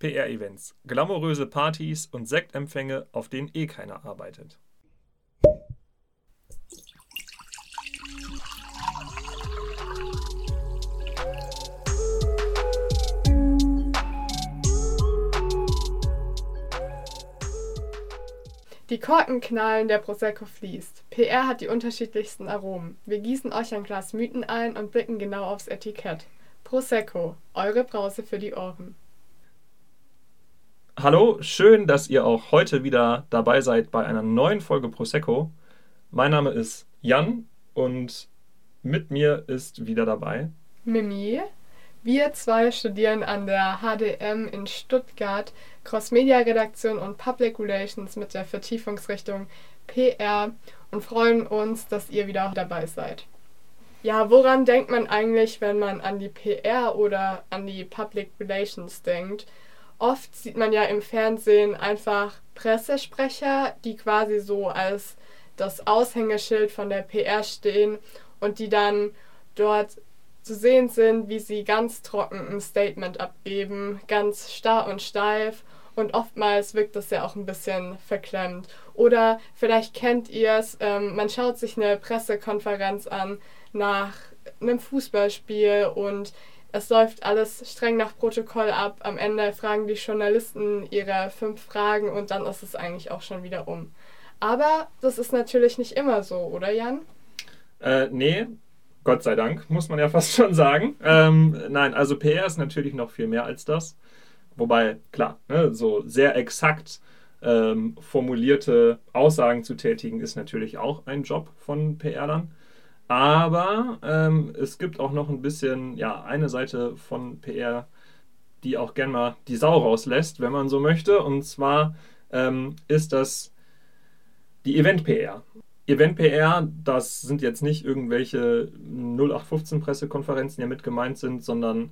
PR-Events, glamouröse Partys und Sektempfänge, auf denen eh keiner arbeitet. Die Korken knallen, der Prosecco fließt. PR hat die unterschiedlichsten Aromen. Wir gießen euch ein Glas Mythen ein und blicken genau aufs Etikett. Prosecco, eure Brause für die Ohren. Hallo, schön, dass ihr auch heute wieder dabei seid bei einer neuen Folge Prosecco. Mein Name ist Jan und mit mir ist wieder dabei Mimi. Wir zwei studieren an der HDM in Stuttgart Cross-Media-Redaktion und Public Relations mit der Vertiefungsrichtung PR und freuen uns, dass ihr wieder dabei seid. Ja, woran denkt man eigentlich, wenn man an die PR oder an die Public Relations denkt? Oft sieht man ja im Fernsehen einfach Pressesprecher, die quasi so als das Aushängeschild von der PR stehen und die dann dort zu sehen sind, wie sie ganz trocken ein Statement abgeben, ganz starr und steif und oftmals wirkt das ja auch ein bisschen verklemmt. Oder vielleicht kennt ihr es, ähm, man schaut sich eine Pressekonferenz an nach einem Fußballspiel und es läuft alles streng nach Protokoll ab. Am Ende fragen die Journalisten ihre fünf Fragen und dann ist es eigentlich auch schon wieder um. Aber das ist natürlich nicht immer so, oder Jan? Äh, nee, Gott sei Dank, muss man ja fast schon sagen. Ähm, nein, also PR ist natürlich noch viel mehr als das. Wobei, klar, ne, so sehr exakt ähm, formulierte Aussagen zu tätigen, ist natürlich auch ein Job von PR-Lern. Aber ähm, es gibt auch noch ein bisschen, ja, eine Seite von PR, die auch gern mal die Sau rauslässt, wenn man so möchte. Und zwar ähm, ist das die Event-PR. Event-PR, das sind jetzt nicht irgendwelche 0815-Pressekonferenzen, die mit gemeint sind, sondern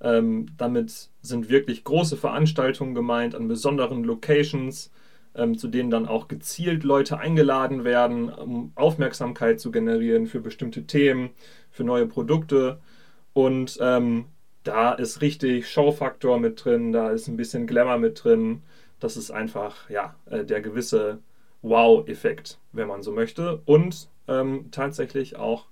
ähm, damit sind wirklich große Veranstaltungen gemeint an besonderen Locations, ähm, zu denen dann auch gezielt Leute eingeladen werden, um Aufmerksamkeit zu generieren für bestimmte Themen, für neue Produkte. Und ähm, da ist richtig Showfaktor mit drin, da ist ein bisschen Glamour mit drin. Das ist einfach ja, äh, der gewisse Wow-Effekt, wenn man so möchte. Und ähm, tatsächlich auch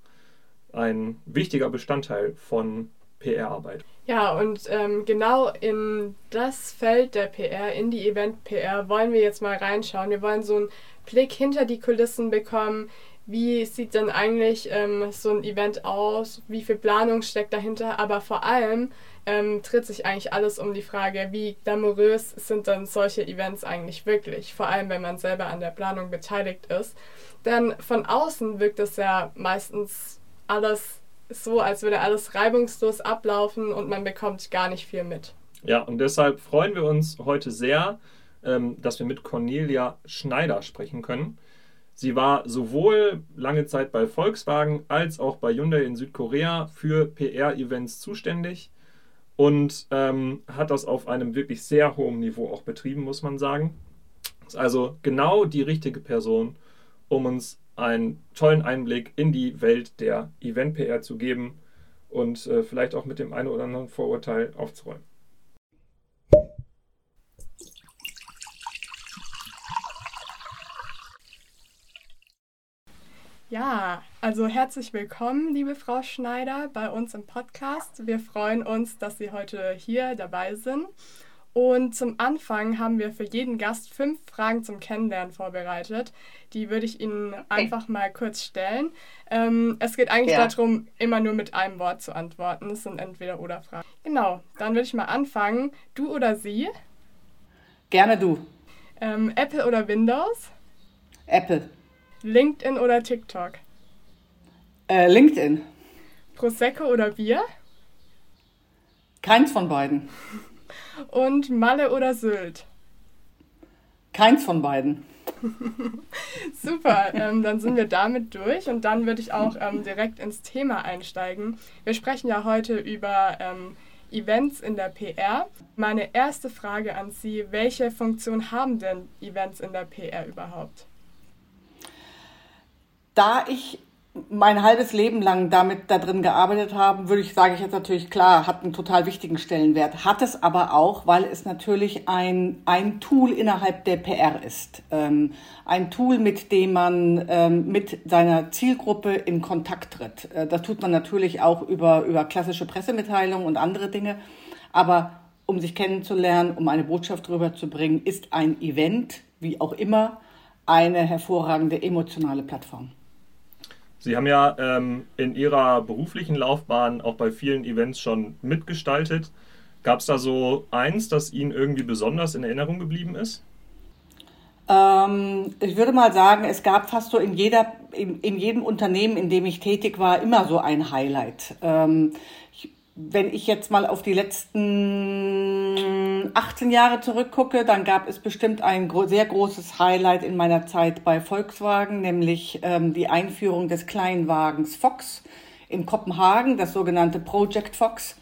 ein wichtiger Bestandteil von PR-Arbeit. Ja, und ähm, genau in das Feld der PR, in die Event-PR, wollen wir jetzt mal reinschauen. Wir wollen so einen Blick hinter die Kulissen bekommen. Wie sieht denn eigentlich ähm, so ein Event aus? Wie viel Planung steckt dahinter? Aber vor allem ähm, dreht sich eigentlich alles um die Frage, wie glamourös sind denn solche Events eigentlich wirklich? Vor allem, wenn man selber an der Planung beteiligt ist. Denn von außen wirkt es ja meistens alles so, als würde alles reibungslos ablaufen und man bekommt gar nicht viel mit. Ja, und deshalb freuen wir uns heute sehr, ähm, dass wir mit Cornelia Schneider sprechen können. Sie war sowohl lange Zeit bei Volkswagen als auch bei Hyundai in Südkorea für PR-Events zuständig und ähm, hat das auf einem wirklich sehr hohen Niveau auch betrieben, muss man sagen. Ist also genau die richtige Person, um uns einen tollen Einblick in die Welt der Event-PR zu geben und äh, vielleicht auch mit dem einen oder anderen Vorurteil aufzuräumen. Ja, also herzlich willkommen, liebe Frau Schneider, bei uns im Podcast. Wir freuen uns, dass Sie heute hier dabei sind. Und zum Anfang haben wir für jeden Gast fünf Fragen zum Kennenlernen vorbereitet. Die würde ich Ihnen einfach mal kurz stellen. Ähm, es geht eigentlich ja. darum, immer nur mit einem Wort zu antworten. Es sind entweder oder Fragen. Genau, dann würde ich mal anfangen. Du oder sie? Gerne du. Ähm, Apple oder Windows? Apple. LinkedIn oder TikTok? Äh, LinkedIn. Prosecco oder Bier? Keins von beiden. Und Malle oder Sylt? Keins von beiden. Super, ähm, dann sind wir damit durch und dann würde ich auch ähm, direkt ins Thema einsteigen. Wir sprechen ja heute über ähm, Events in der PR. Meine erste Frage an Sie, welche Funktion haben denn Events in der PR überhaupt? Da ich mein halbes Leben lang damit da drin gearbeitet haben, würde ich, sage ich jetzt natürlich klar, hat einen total wichtigen Stellenwert. Hat es aber auch, weil es natürlich ein, ein Tool innerhalb der PR ist. Ähm, ein Tool, mit dem man ähm, mit seiner Zielgruppe in Kontakt tritt. Äh, das tut man natürlich auch über, über klassische Pressemitteilungen und andere Dinge. Aber um sich kennenzulernen, um eine Botschaft rüberzubringen, ist ein Event, wie auch immer, eine hervorragende emotionale Plattform. Sie haben ja ähm, in Ihrer beruflichen Laufbahn auch bei vielen Events schon mitgestaltet. Gab es da so eins, das Ihnen irgendwie besonders in Erinnerung geblieben ist? Ähm, ich würde mal sagen, es gab fast so in, jeder, in, in jedem Unternehmen, in dem ich tätig war, immer so ein Highlight. Ähm, ich wenn ich jetzt mal auf die letzten 18 Jahre zurückgucke, dann gab es bestimmt ein sehr großes Highlight in meiner Zeit bei Volkswagen, nämlich ähm, die Einführung des Kleinwagens Fox in Kopenhagen, das sogenannte Project Fox,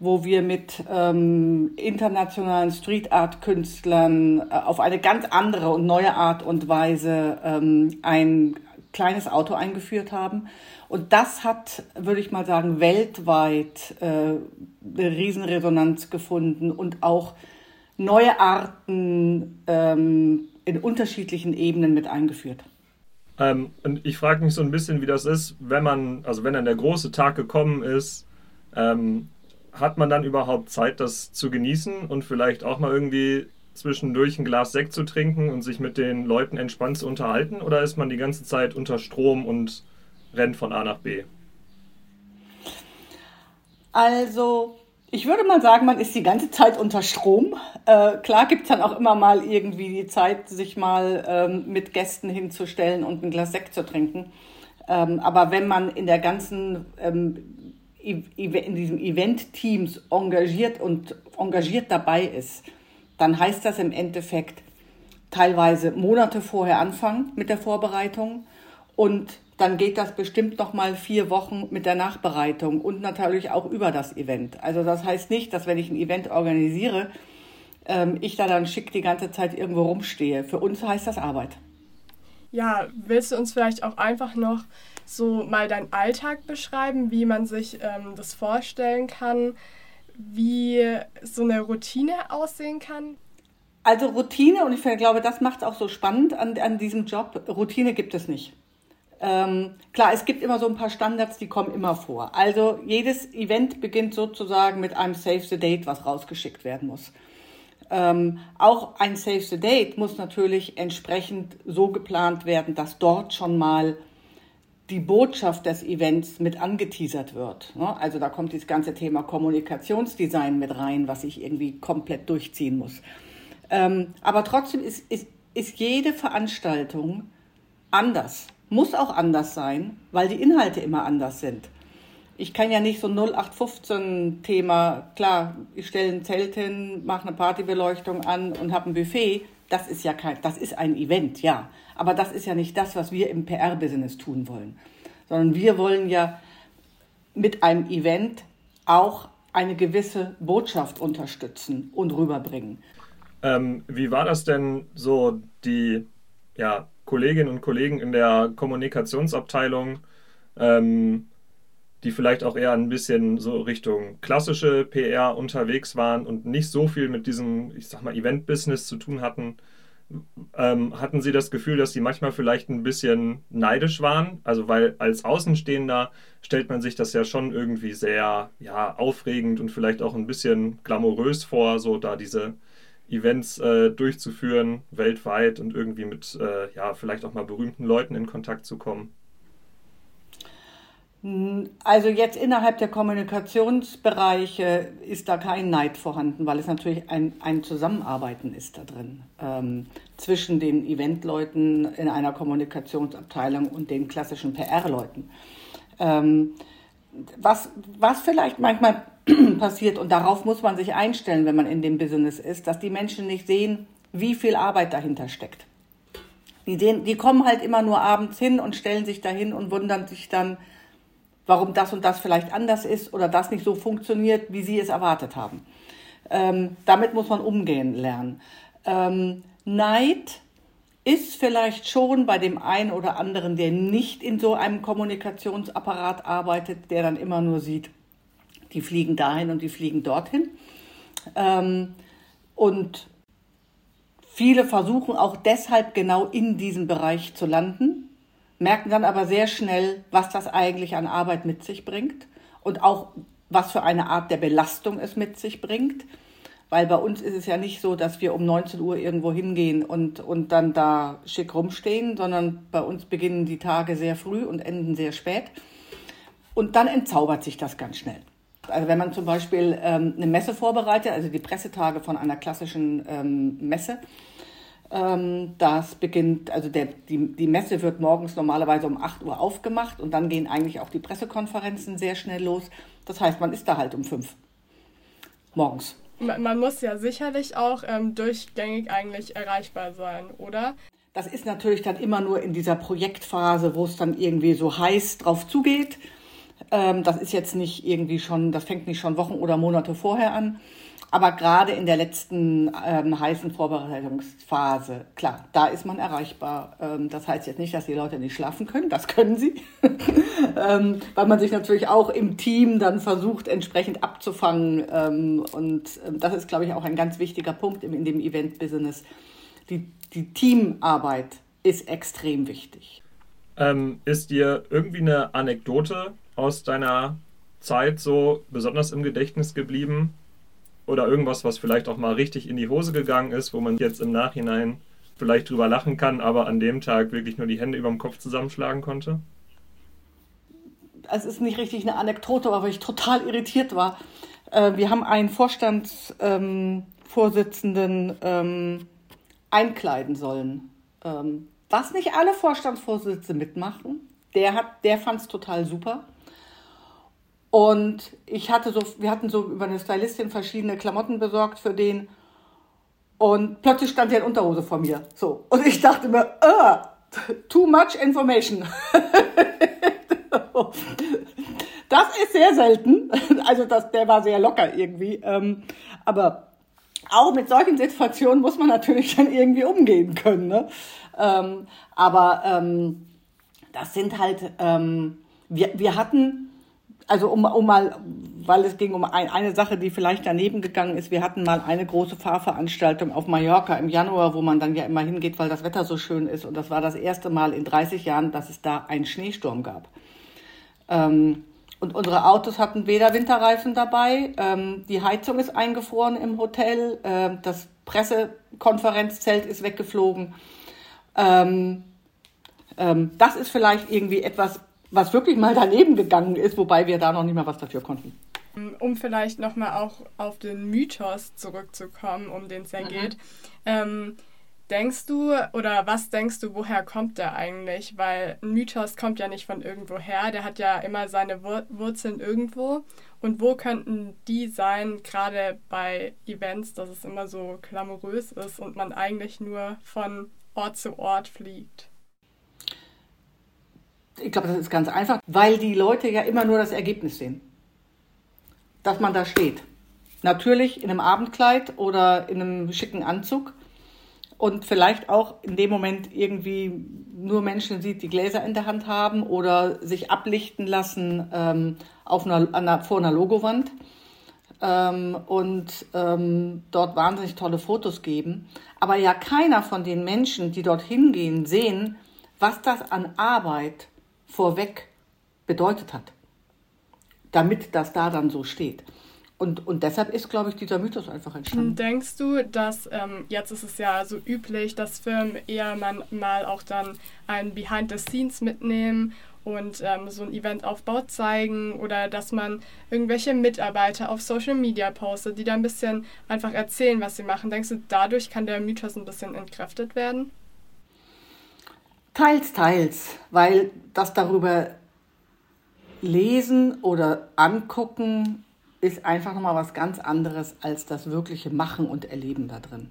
wo wir mit ähm, internationalen Street Art Künstlern äh, auf eine ganz andere und neue Art und Weise ähm, ein kleines Auto eingeführt haben. Und das hat, würde ich mal sagen, weltweit äh, eine Riesenresonanz gefunden und auch neue Arten ähm, in unterschiedlichen Ebenen mit eingeführt. Ähm, und ich frage mich so ein bisschen, wie das ist, wenn man, also wenn dann der große Tag gekommen ist, ähm, hat man dann überhaupt Zeit, das zu genießen und vielleicht auch mal irgendwie zwischendurch ein Glas Sekt zu trinken und sich mit den Leuten entspannt zu unterhalten? Oder ist man die ganze Zeit unter Strom und rennt von A nach B? Also, ich würde mal sagen, man ist die ganze Zeit unter Strom. Äh, klar gibt es dann auch immer mal irgendwie die Zeit, sich mal ähm, mit Gästen hinzustellen und ein Glas Sekt zu trinken. Ähm, aber wenn man in der ganzen, ähm, in diesem Event-Teams engagiert und engagiert dabei ist, dann heißt das im Endeffekt teilweise Monate vorher anfangen mit der Vorbereitung und dann geht das bestimmt noch mal vier Wochen mit der Nachbereitung und natürlich auch über das Event. Also das heißt nicht, dass wenn ich ein Event organisiere, ähm, ich da dann schick die ganze Zeit irgendwo rumstehe. Für uns heißt das Arbeit. Ja, willst du uns vielleicht auch einfach noch so mal deinen Alltag beschreiben, wie man sich ähm, das vorstellen kann, wie so eine Routine aussehen kann? Also Routine, und ich glaube, das macht es auch so spannend an, an diesem Job, Routine gibt es nicht. Ähm, klar, es gibt immer so ein paar Standards, die kommen immer vor. Also jedes Event beginnt sozusagen mit einem Save the Date, was rausgeschickt werden muss. Ähm, auch ein Save the Date muss natürlich entsprechend so geplant werden, dass dort schon mal die Botschaft des Events mit angeteasert wird. Ne? Also da kommt das ganze Thema Kommunikationsdesign mit rein, was ich irgendwie komplett durchziehen muss. Ähm, aber trotzdem ist, ist, ist jede Veranstaltung anders muss auch anders sein, weil die Inhalte immer anders sind. Ich kann ja nicht so 0815-Thema, klar, ich stelle ein Zelt hin, mache eine Partybeleuchtung an und habe ein Buffet. Das ist ja kein, das ist ein Event, ja. Aber das ist ja nicht das, was wir im PR-Business tun wollen. Sondern wir wollen ja mit einem Event auch eine gewisse Botschaft unterstützen und rüberbringen. Ähm, wie war das denn so, die ja, Kolleginnen und Kollegen in der Kommunikationsabteilung, ähm, die vielleicht auch eher ein bisschen so Richtung klassische PR unterwegs waren und nicht so viel mit diesem, ich sag mal, Event-Business zu tun hatten. Ähm, hatten Sie das Gefühl, dass Sie manchmal vielleicht ein bisschen neidisch waren? Also, weil als Außenstehender stellt man sich das ja schon irgendwie sehr ja, aufregend und vielleicht auch ein bisschen glamourös vor, so da diese Events äh, durchzuführen, weltweit und irgendwie mit, äh, ja, vielleicht auch mal berühmten Leuten in Kontakt zu kommen? Also jetzt innerhalb der Kommunikationsbereiche ist da kein Neid vorhanden, weil es natürlich ein, ein Zusammenarbeiten ist da drin ähm, zwischen den Eventleuten in einer Kommunikationsabteilung und den klassischen PR-Leuten. Ähm, was, was vielleicht manchmal passiert und darauf muss man sich einstellen, wenn man in dem Business ist, dass die Menschen nicht sehen, wie viel Arbeit dahinter steckt. Die, sehen, die kommen halt immer nur abends hin und stellen sich dahin und wundern sich dann, warum das und das vielleicht anders ist oder das nicht so funktioniert, wie sie es erwartet haben. Ähm, damit muss man umgehen lernen. Ähm, Neid ist vielleicht schon bei dem einen oder anderen, der nicht in so einem Kommunikationsapparat arbeitet, der dann immer nur sieht, die fliegen dahin und die fliegen dorthin. Ähm, und viele versuchen auch deshalb genau in diesem Bereich zu landen, merken dann aber sehr schnell, was das eigentlich an Arbeit mit sich bringt und auch was für eine Art der Belastung es mit sich bringt. Weil bei uns ist es ja nicht so, dass wir um 19 Uhr irgendwo hingehen und, und dann da schick rumstehen, sondern bei uns beginnen die Tage sehr früh und enden sehr spät. Und dann entzaubert sich das ganz schnell. Also wenn man zum Beispiel ähm, eine Messe vorbereitet, also die Pressetage von einer klassischen ähm, Messe, das beginnt, also der, die, die Messe wird morgens normalerweise um 8 Uhr aufgemacht und dann gehen eigentlich auch die Pressekonferenzen sehr schnell los. Das heißt, man ist da halt um 5 morgens. Man muss ja sicherlich auch ähm, durchgängig eigentlich erreichbar sein, oder? Das ist natürlich dann immer nur in dieser Projektphase, wo es dann irgendwie so heiß drauf zugeht. Ähm, das ist jetzt nicht irgendwie schon, das fängt nicht schon Wochen oder Monate vorher an. Aber gerade in der letzten ähm, heißen Vorbereitungsphase, klar, da ist man erreichbar. Ähm, das heißt jetzt nicht, dass die Leute nicht schlafen können, das können sie, ähm, weil man sich natürlich auch im Team dann versucht, entsprechend abzufangen. Ähm, und ähm, das ist, glaube ich, auch ein ganz wichtiger Punkt in, in dem Event-Business. Die, die Teamarbeit ist extrem wichtig. Ähm, ist dir irgendwie eine Anekdote aus deiner Zeit so besonders im Gedächtnis geblieben, oder irgendwas, was vielleicht auch mal richtig in die Hose gegangen ist, wo man jetzt im Nachhinein vielleicht drüber lachen kann, aber an dem Tag wirklich nur die Hände über dem Kopf zusammenschlagen konnte? Es ist nicht richtig eine Anekdote, aber ich total irritiert war. Äh, wir haben einen Vorstandsvorsitzenden ähm, einkleiden sollen. Ähm, was nicht alle Vorstandsvorsitzende mitmachen. Der, der fand es total super. Und ich hatte so, wir hatten so über eine Stylistin verschiedene Klamotten besorgt für den. Und plötzlich stand er in Unterhose vor mir. So. Und ich dachte mir, uh, too much information. das ist sehr selten. Also das, der war sehr locker irgendwie. Ähm, aber auch mit solchen Situationen muss man natürlich dann irgendwie umgehen können. Ne? Ähm, aber ähm, das sind halt, wir, wir hatten also um, um mal, weil es ging um ein, eine Sache, die vielleicht daneben gegangen ist. Wir hatten mal eine große Fahrveranstaltung auf Mallorca im Januar, wo man dann ja immer hingeht, weil das Wetter so schön ist. Und das war das erste Mal in 30 Jahren, dass es da einen Schneesturm gab. Ähm, und unsere Autos hatten weder Winterreifen dabei, ähm, die Heizung ist eingefroren im Hotel, äh, das Pressekonferenzzelt ist weggeflogen. Ähm, ähm, das ist vielleicht irgendwie etwas was wirklich mal daneben gegangen ist, wobei wir da noch nicht mal was dafür konnten. Um vielleicht nochmal auch auf den Mythos zurückzukommen, um den es ja mhm. geht. Ähm, denkst du oder was denkst du, woher kommt der eigentlich? Weil ein Mythos kommt ja nicht von irgendwo her, der hat ja immer seine Wur Wurzeln irgendwo. Und wo könnten die sein, gerade bei Events, dass es immer so glamourös ist und man eigentlich nur von Ort zu Ort fliegt? Ich glaube, das ist ganz einfach, weil die Leute ja immer nur das Ergebnis sehen. Dass man da steht. Natürlich in einem Abendkleid oder in einem schicken Anzug und vielleicht auch in dem Moment irgendwie nur Menschen sieht, die Gläser in der Hand haben oder sich ablichten lassen ähm, auf einer, einer, vor einer Logowand ähm, und ähm, dort wahnsinnig tolle Fotos geben. Aber ja keiner von den Menschen, die dort hingehen, sehen, was das an Arbeit vorweg bedeutet hat, damit das da dann so steht. Und, und deshalb ist, glaube ich, dieser Mythos einfach entstanden. Denkst du, dass ähm, jetzt ist es ja so üblich, dass Firmen eher man, mal auch dann ein Behind the Scenes mitnehmen und ähm, so ein Eventaufbau zeigen oder dass man irgendwelche Mitarbeiter auf Social Media postet, die da ein bisschen einfach erzählen, was sie machen. Denkst du, dadurch kann der Mythos ein bisschen entkräftet werden? Teils, teils, weil das darüber lesen oder angucken ist einfach nochmal was ganz anderes als das wirkliche Machen und Erleben da drin.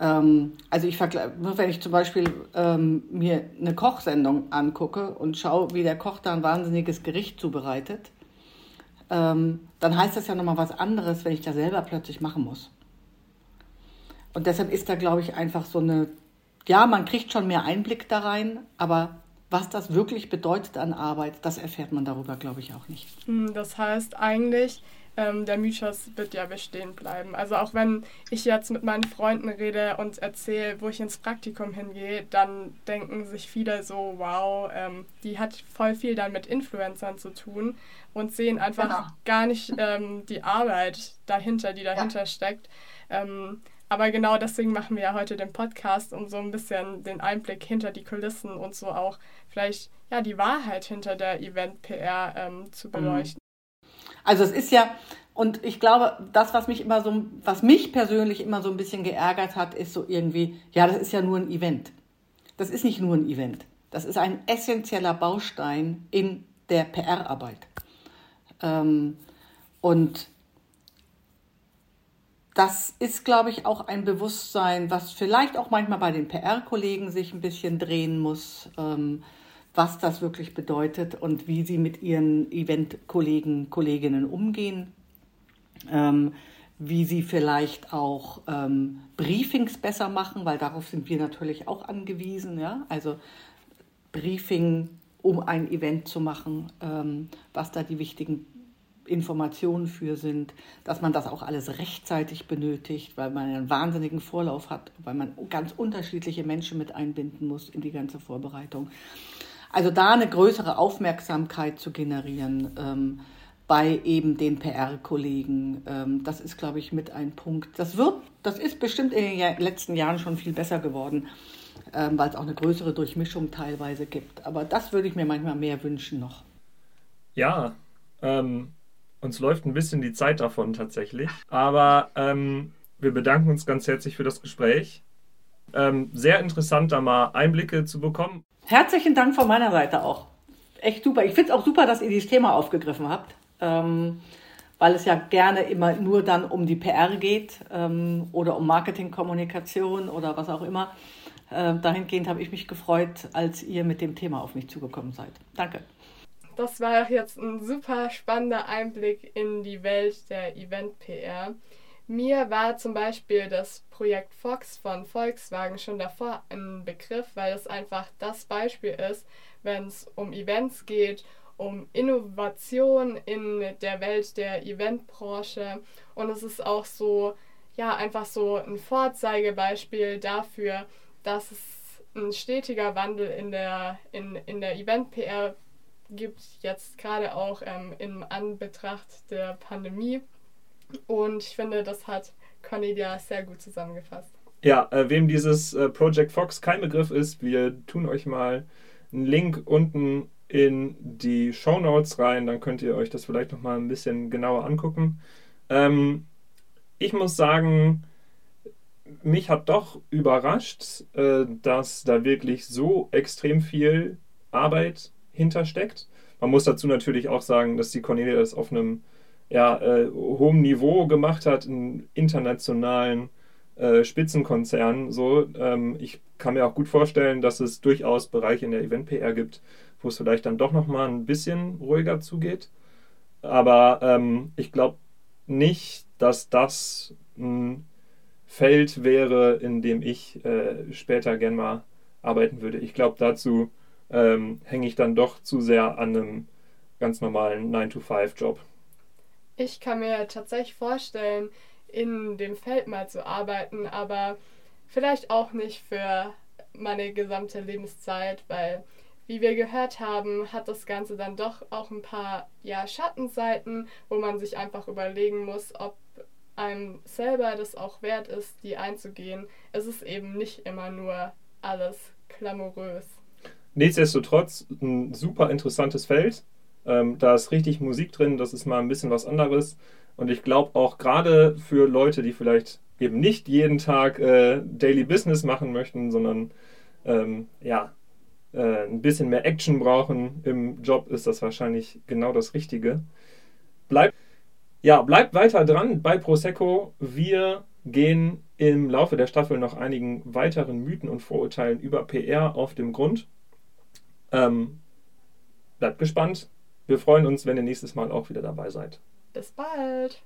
Ähm, also ich vergleiche, wenn ich zum Beispiel ähm, mir eine Kochsendung angucke und schaue, wie der Koch da ein wahnsinniges Gericht zubereitet, ähm, dann heißt das ja nochmal was anderes, wenn ich da selber plötzlich machen muss. Und deshalb ist da, glaube ich, einfach so eine ja, man kriegt schon mehr Einblick da rein, aber was das wirklich bedeutet an Arbeit, das erfährt man darüber, glaube ich, auch nicht. Hm, das heißt eigentlich, ähm, der Mythos wird ja bestehen bleiben. Also auch wenn ich jetzt mit meinen Freunden rede und erzähle, wo ich ins Praktikum hingehe, dann denken sich viele so, wow, ähm, die hat voll viel dann mit Influencern zu tun und sehen einfach genau. gar nicht ähm, die Arbeit dahinter, die dahinter ja. steckt. Aber genau deswegen machen wir ja heute den Podcast, um so ein bisschen den Einblick hinter die Kulissen und so auch vielleicht ja die Wahrheit hinter der Event-PR ähm, zu mhm. beleuchten. Also es ist ja, und ich glaube, das, was mich immer so, was mich persönlich immer so ein bisschen geärgert hat, ist so irgendwie, ja, das ist ja nur ein Event. Das ist nicht nur ein Event. Das ist ein essentieller Baustein in der PR-Arbeit. Ähm, und das ist, glaube ich, auch ein Bewusstsein, was vielleicht auch manchmal bei den PR-Kollegen sich ein bisschen drehen muss. Ähm, was das wirklich bedeutet und wie sie mit ihren Event-Kollegen, Kolleginnen umgehen, ähm, wie sie vielleicht auch ähm, Briefings besser machen, weil darauf sind wir natürlich auch angewiesen. Ja? Also Briefing, um ein Event zu machen, ähm, was da die wichtigen Informationen für sind, dass man das auch alles rechtzeitig benötigt, weil man einen wahnsinnigen Vorlauf hat, weil man ganz unterschiedliche Menschen mit einbinden muss in die ganze Vorbereitung. Also da eine größere Aufmerksamkeit zu generieren ähm, bei eben den PR-Kollegen, ähm, das ist, glaube ich, mit ein Punkt. Das wird, das ist bestimmt in den letzten Jahren schon viel besser geworden, ähm, weil es auch eine größere Durchmischung teilweise gibt. Aber das würde ich mir manchmal mehr wünschen noch. Ja, ähm, uns läuft ein bisschen die Zeit davon tatsächlich. Aber ähm, wir bedanken uns ganz herzlich für das Gespräch. Ähm, sehr interessant, da mal Einblicke zu bekommen. Herzlichen Dank von meiner Seite auch. Echt super. Ich finde es auch super, dass ihr dieses Thema aufgegriffen habt, ähm, weil es ja gerne immer nur dann um die PR geht ähm, oder um Marketingkommunikation oder was auch immer. Äh, dahingehend habe ich mich gefreut, als ihr mit dem Thema auf mich zugekommen seid. Danke. Das war jetzt ein super spannender Einblick in die Welt der Event-PR. Mir war zum Beispiel das Projekt Fox von Volkswagen schon davor ein Begriff, weil es einfach das Beispiel ist, wenn es um Events geht, um Innovation in der Welt der Eventbranche. Und es ist auch so, ja, einfach so ein Vorzeigebeispiel dafür, dass es ein stetiger Wandel in der, in, in der Event-PR gibt, jetzt gerade auch ähm, im Anbetracht der Pandemie. Und ich finde, das hat Cornelia sehr gut zusammengefasst. Ja, äh, wem dieses äh, Project Fox kein Begriff ist, wir tun euch mal einen Link unten in die Show Notes rein, dann könnt ihr euch das vielleicht noch mal ein bisschen genauer angucken. Ähm, ich muss sagen, mich hat doch überrascht, äh, dass da wirklich so extrem viel Arbeit hintersteckt. Man muss dazu natürlich auch sagen, dass die Cornelia das auf einem ja, äh, hohem Niveau gemacht hat, in internationalen äh, Spitzenkonzernen. So, ähm, ich kann mir auch gut vorstellen, dass es durchaus Bereiche in der Event-PR gibt, wo es vielleicht dann doch nochmal ein bisschen ruhiger zugeht. Aber ähm, ich glaube nicht, dass das ein Feld wäre, in dem ich äh, später gern mal arbeiten würde. Ich glaube, dazu ähm, hänge ich dann doch zu sehr an einem ganz normalen 9-to-5-Job. Ich kann mir tatsächlich vorstellen, in dem Feld mal zu arbeiten, aber vielleicht auch nicht für meine gesamte Lebenszeit, weil, wie wir gehört haben, hat das Ganze dann doch auch ein paar ja, Schattenseiten, wo man sich einfach überlegen muss, ob einem selber das auch wert ist, die einzugehen. Es ist eben nicht immer nur alles glamourös. Nichtsdestotrotz ein super interessantes Feld. Ähm, da ist richtig Musik drin, das ist mal ein bisschen was anderes. Und ich glaube auch gerade für Leute, die vielleicht eben nicht jeden Tag äh, Daily Business machen möchten, sondern ähm, ja, äh, ein bisschen mehr Action brauchen im Job, ist das wahrscheinlich genau das Richtige. Bleibt, ja, bleibt weiter dran bei Prosecco. Wir gehen im Laufe der Staffel noch einigen weiteren Mythen und Vorurteilen über PR auf dem Grund. Ähm, bleibt gespannt. Wir freuen uns, wenn ihr nächstes Mal auch wieder dabei seid. Bis bald.